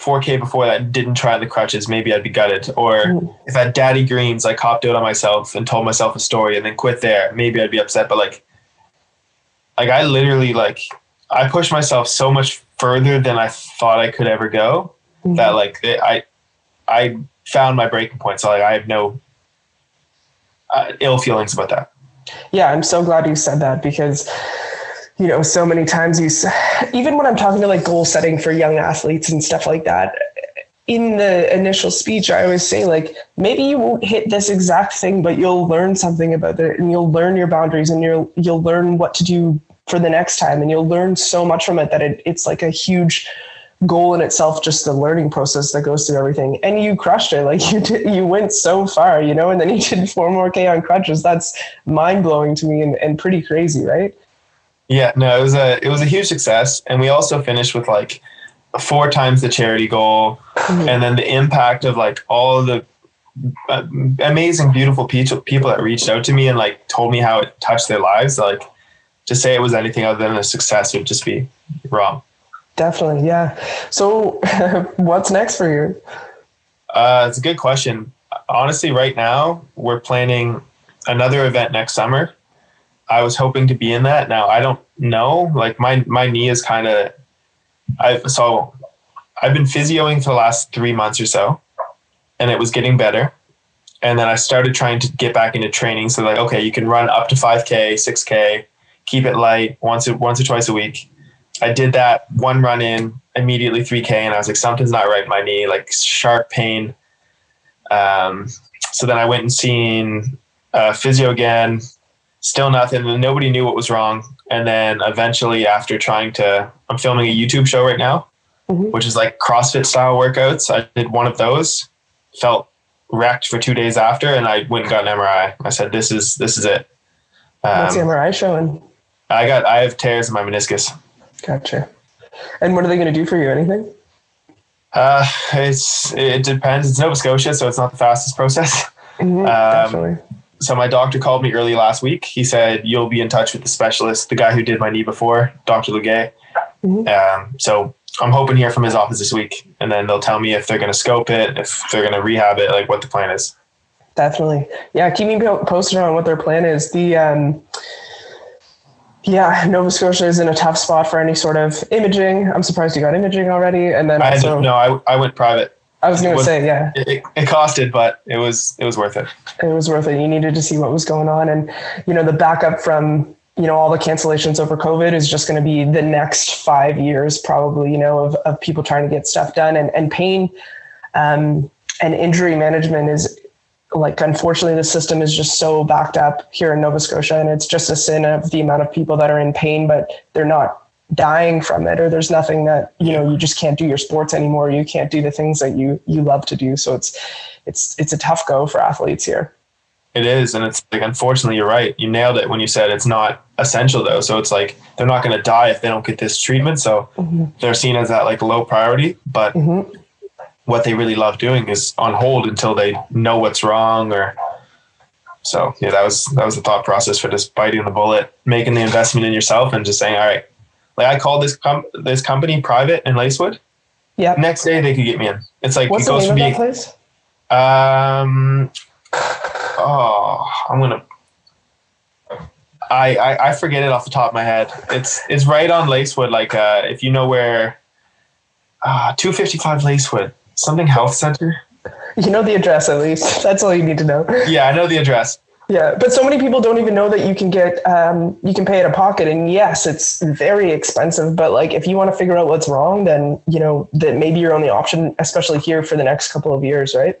4K before that didn't try the crutches, maybe I'd be gutted. Or mm. if at Daddy Greens I copped out on myself and told myself a story and then quit there, maybe I'd be upset. But like like I literally like I pushed myself so much further than I thought I could ever go mm-hmm. that like it, I I found my breaking point. So like I have no uh, ill feelings about that. Yeah, I'm so glad you said that because you know so many times you even when I'm talking to like goal setting for young athletes and stuff like that in the initial speech I always say like maybe you won't hit this exact thing but you'll learn something about it and you'll learn your boundaries and you'll you'll learn what to do for the next time and you'll learn so much from it that it, it's like a huge goal in itself just the learning process that goes through everything and you crushed it like you did you went so far you know and then you did four more k on crutches that's mind-blowing to me and, and pretty crazy right yeah no it was a it was a huge success and we also finished with like four times the charity goal mm-hmm. and then the impact of like all the uh, amazing beautiful people people that reached out to me and like told me how it touched their lives like to say it was anything other than a success would just be wrong Definitely, yeah. So, what's next for you? Uh, it's a good question. Honestly, right now we're planning another event next summer. I was hoping to be in that. Now I don't know. Like my my knee is kind of. I so I've been physioing for the last three months or so, and it was getting better. And then I started trying to get back into training. So like, okay, you can run up to five k, six k, keep it light once once or twice a week I did that one run in immediately 3K, and I was like, something's not right my knee, like sharp pain. Um, so then I went and seen uh, physio again, still nothing. And nobody knew what was wrong. And then eventually, after trying to, I'm filming a YouTube show right now, Mhm. which is like CrossFit style workouts. I did one of those, felt wrecked for two days after, and I went and got an MRI. I said, "This is this is it." What's the Um, MRI showing? I got I have tears in my meniscus. Gotcha. And what are they going to do for you? Anything? Uh, it's it depends. It's Nova Scotia, so it's not the fastest process. Mhm, Um, definitely. So my doctor called me early last week. He said you'll be in touch with the specialist, the guy who did my knee before, Dr. Legay. Mhm. Um, so I'm hoping to hear from his office this week, and then they'll tell me if they're going to scope it, if they're going to rehab it, like what the plan is. Definitely. Yeah, keep me posted on what their plan is. The um yeah, Nova Scotia is in a tough spot for any sort of imaging. I'm surprised you got imaging already. And then I also, no, I, I went private. I was going to say, yeah, It, it, it costed, but it was it was worth it. it was worth it. You needed to see what was going on. And, you know, the backup from, you know, all the cancellations over COVID is just going to be the next five years, probably, you know, of, of people trying to get stuff done and, and pain um, and injury management is like, unfortunately, the system is just so backed up here in Nova Scotia. And it's just a sin of the amount of people that are in pain, but they're not dying from it or there's nothing that you know you just can't do your sports anymore you can't do the things that you you love to do so it's it's it's a tough go for athletes here It is, and it's like unfortunately you're right. You nailed it when you said it's not essential though. So it's like they're not going to die if they don't get this treatment. So Mhm. they're seen as that like low priority, but Mhm. what they really love doing is on hold until they know what's wrong or so yeah that was that was the thought process for just biting the bullet making the investment in yourself and just saying all right like i called this com- this company private in lacewood Yeah. next day they could get me in it's like what's it the name from of that place um oh i'm gonna I, I I forget it off the top of my head. It's it's right on Lacewood, like uh, if you know where uh, 255 Lacewood, something health center. you know the address at least that's all you need to know Yeah, I know the address. Yeah but so many people don't even know that you can get um, you can pay out of pocket and yes it's very expensive but like if you want to figure out what's wrong then you know that maybe your only option especially here for the next couple of years right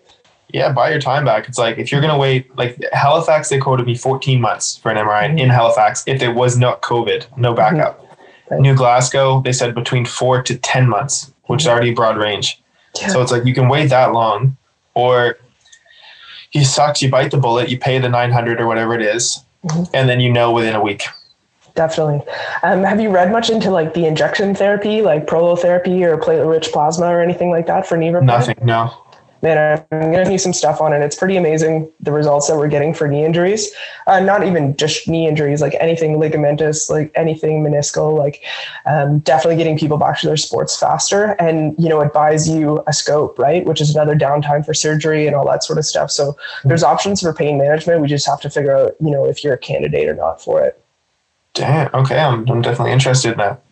Yeah, buy your time back. It's like if you're gonna wait, like Halifax, they quoted me 14 months for an MRI mm-hmm. in Halifax if there was not COVID, no mm-hmm. backup. Right. New Glasgow, they said between four to 10 months, which is mm-hmm. already broad range. Yeah. So it's like you can wait that long, or you sucks, you bite the bullet, you pay the 900 or whatever it is, Mhm. and then you know within a week. Definitely. Um, have you read much into like the injection therapy, like prolotherapy or platelet-rich plasma or anything like that for knee repair? Nothing, no. Man, I'm gonna need some stuff on it. It's pretty amazing the results that we're getting for knee injuries. Uh, not even just knee injuries, like anything ligamentous, like anything meniscal. Like um, definitely getting people back to their sports faster, and you know it buys you a scope, right? Which is another downtime for surgery and all that sort of stuff. So there's options for pain management. We just have to figure out, you know, if you're a candidate or not for it. Damn, okay, I'm, I'm definitely interested in that.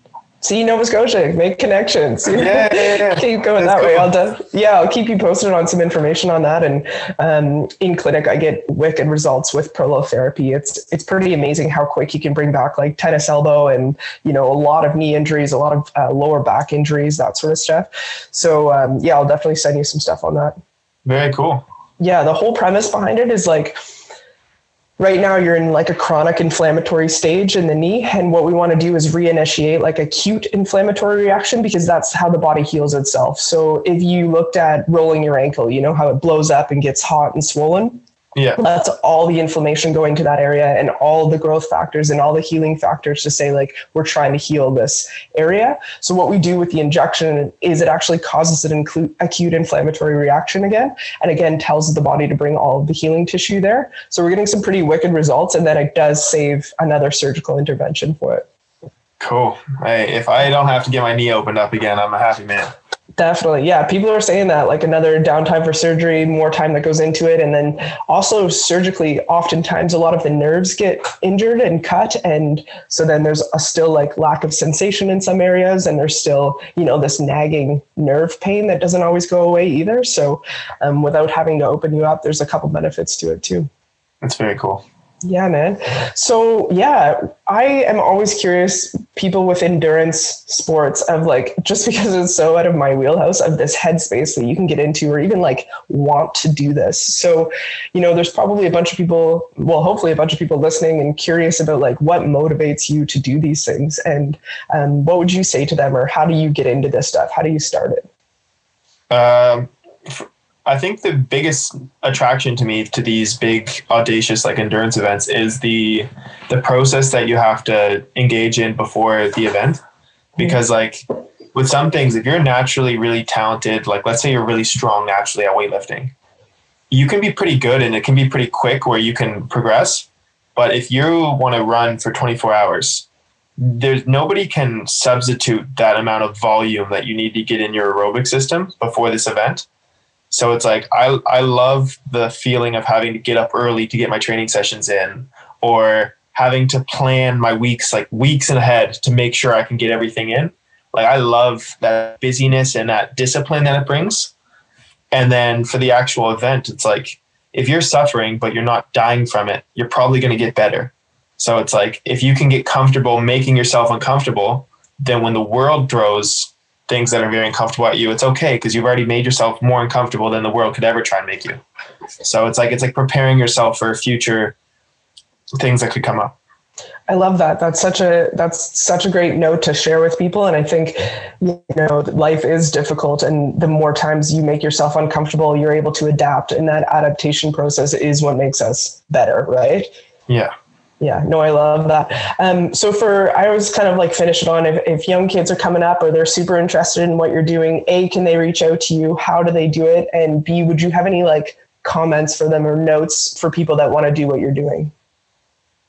See Nova Scotia, make connections. Yeah, yeah, yeah. keep going That's that way. cool. I'll def- yeah, I'll keep you posted on some information on that. And um, in clinic, I get wicked results with prolotherapy. It's it's pretty amazing how quick you can bring back like tennis elbow and you know a lot of knee injuries, a lot of uh, lower back injuries, that sort of stuff. So um, yeah, I'll definitely send you some stuff on that Very cool. yeah, the whole premise behind it is like right now you're in like a chronic inflammatory stage in the knee. And what we want to do is reinitiate like acute inflammatory reaction because that's how the body heals itself. So if you looked at rolling your ankle, you know how it blows up and gets hot and swollen? Yeah, that's all the inflammation going to that area and all the growth factors and all the healing factors to say like we're trying to heal this area so what we do with the injection is it actually causes an inclu- acute inflammatory reaction again and again tells the body to bring all of the healing tissue there so we're getting some pretty wicked results and then it does save another surgical intervention for it cool. Hey, if I don't have to get my knee opened up again, I'm a happy man. Definitely. Yeah. People are saying that like another downtime for surgery, more time that goes into it. And then also surgically, oftentimes a lot of the nerves get injured and cut. And so then there's a still like lack of sensation in some areas. And there's still, you know, this nagging nerve pain that doesn't always go away either. So um, without having to open you up, there's a couple benefits to it too. That's very cool. Yeah, man. So, yeah, I am always curious people with endurance sports of like just because it's so out of my wheelhouse of this headspace that you can get into or even like want to do this. So, you know, there's probably a bunch of people, well, hopefully a bunch of people listening and curious about like what motivates you to do these things and um, what would you say to them or how do you get into this stuff? How do you start it? Um, I think the biggest attraction to me to these big audacious like endurance events is the the process that you have to engage in before the event. Because like with some things if you're naturally really talented like let's say you're really strong naturally at weightlifting you can be pretty good and it can be pretty quick where you can progress. But if you want to run for 24 hours there's nobody can substitute that amount of volume that you need to get in your aerobic system before this event so it's like I I love the feeling of having to get up early to get my training sessions in or having to plan my weeks like weeks ahead to make sure I can get everything in. Like I love that busyness and that discipline that it brings. And then for the actual event, it's like if you're suffering but you're not dying from it, you're probably going to get better. So it's like if you can get comfortable making yourself uncomfortable, then when the world throws things that are very uncomfortable at you, it's okay because you've already made yourself more uncomfortable than the world could ever try and make you. So it's like it's like preparing yourself for future things that could come up. I love that. That's such a that's such a great note to share with people. And I think you know life is difficult, and the more times you make yourself uncomfortable, you're able to adapt, and that adaptation process is what makes us better, right? Yeah. Yeah, no, I love that. Um, so for I was kind of like finish it on if, if young kids are coming up or they're super interested in what you're doing, A, can they reach out to you? How do they do it? And B, would you have any like comments for them or notes for people that want to do what you're doing?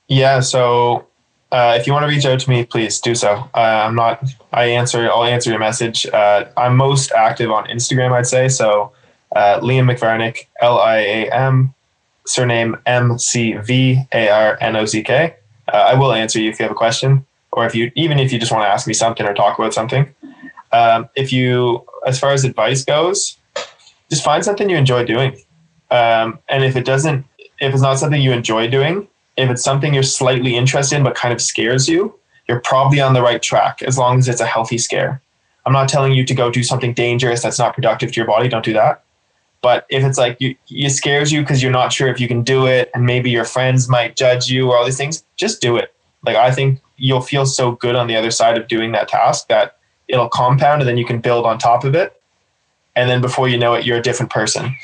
Yeah, so uh, if you want to reach out to me, please do so. Uh, I'm not. I answer. I'll answer your message. Uh, I'm most active on Instagram. I'd say so. Uh, Liam McVarnock L I A M surname M C V A R N O C K. Uh, I will answer you if you have a question, or if you even if you just want to ask me something or talk about something. Um, if you, as far as advice goes, just find something you enjoy doing, um, and if it doesn't, if it's not something you enjoy doing, if it's something you're slightly interested in but kind of scares you, you're probably on the right track as long as it's a healthy scare. I'm not telling you to go do something dangerous that's not productive to your body. Don't do that. But if it's like you, it scares you because you're not sure if you can do it, and maybe your friends might judge you or all these things, just do it. Like I think you'll feel so good on the other side of doing that task that it'll compound, and then you can build on top of it. And then before you know it, you're a different person.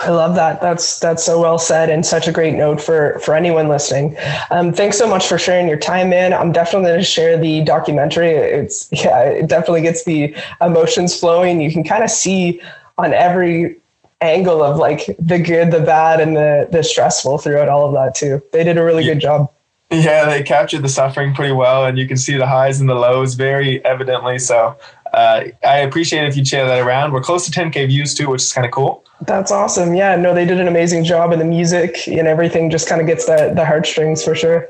I love that. That's that's so well said and such a great note for for anyone listening. Um, thanks so much for sharing your time, man. I'm definitely going to share the documentary. It's yeah, it definitely gets the emotions flowing. You can kind of see on every angle of like the good, the bad, and the the stressful throughout all of that too. They did a really yeah. good job. Yeah, they captured the suffering pretty well, and you can see the highs and the lows very evidently. So uh, I appreciate if you share that around. We're close to 10k views too, which is kind of cool. That's awesome. Yeah, no, they did an amazing job, and the music and everything just kind of gets the the heartstrings for sure.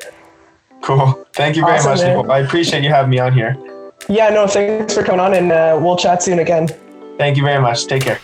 Cool. Thank you very awesome, much. I appreciate you having me on here. Yeah, no, thanks for coming on, and uh, we'll chat soon again. Thank you very much. Take care.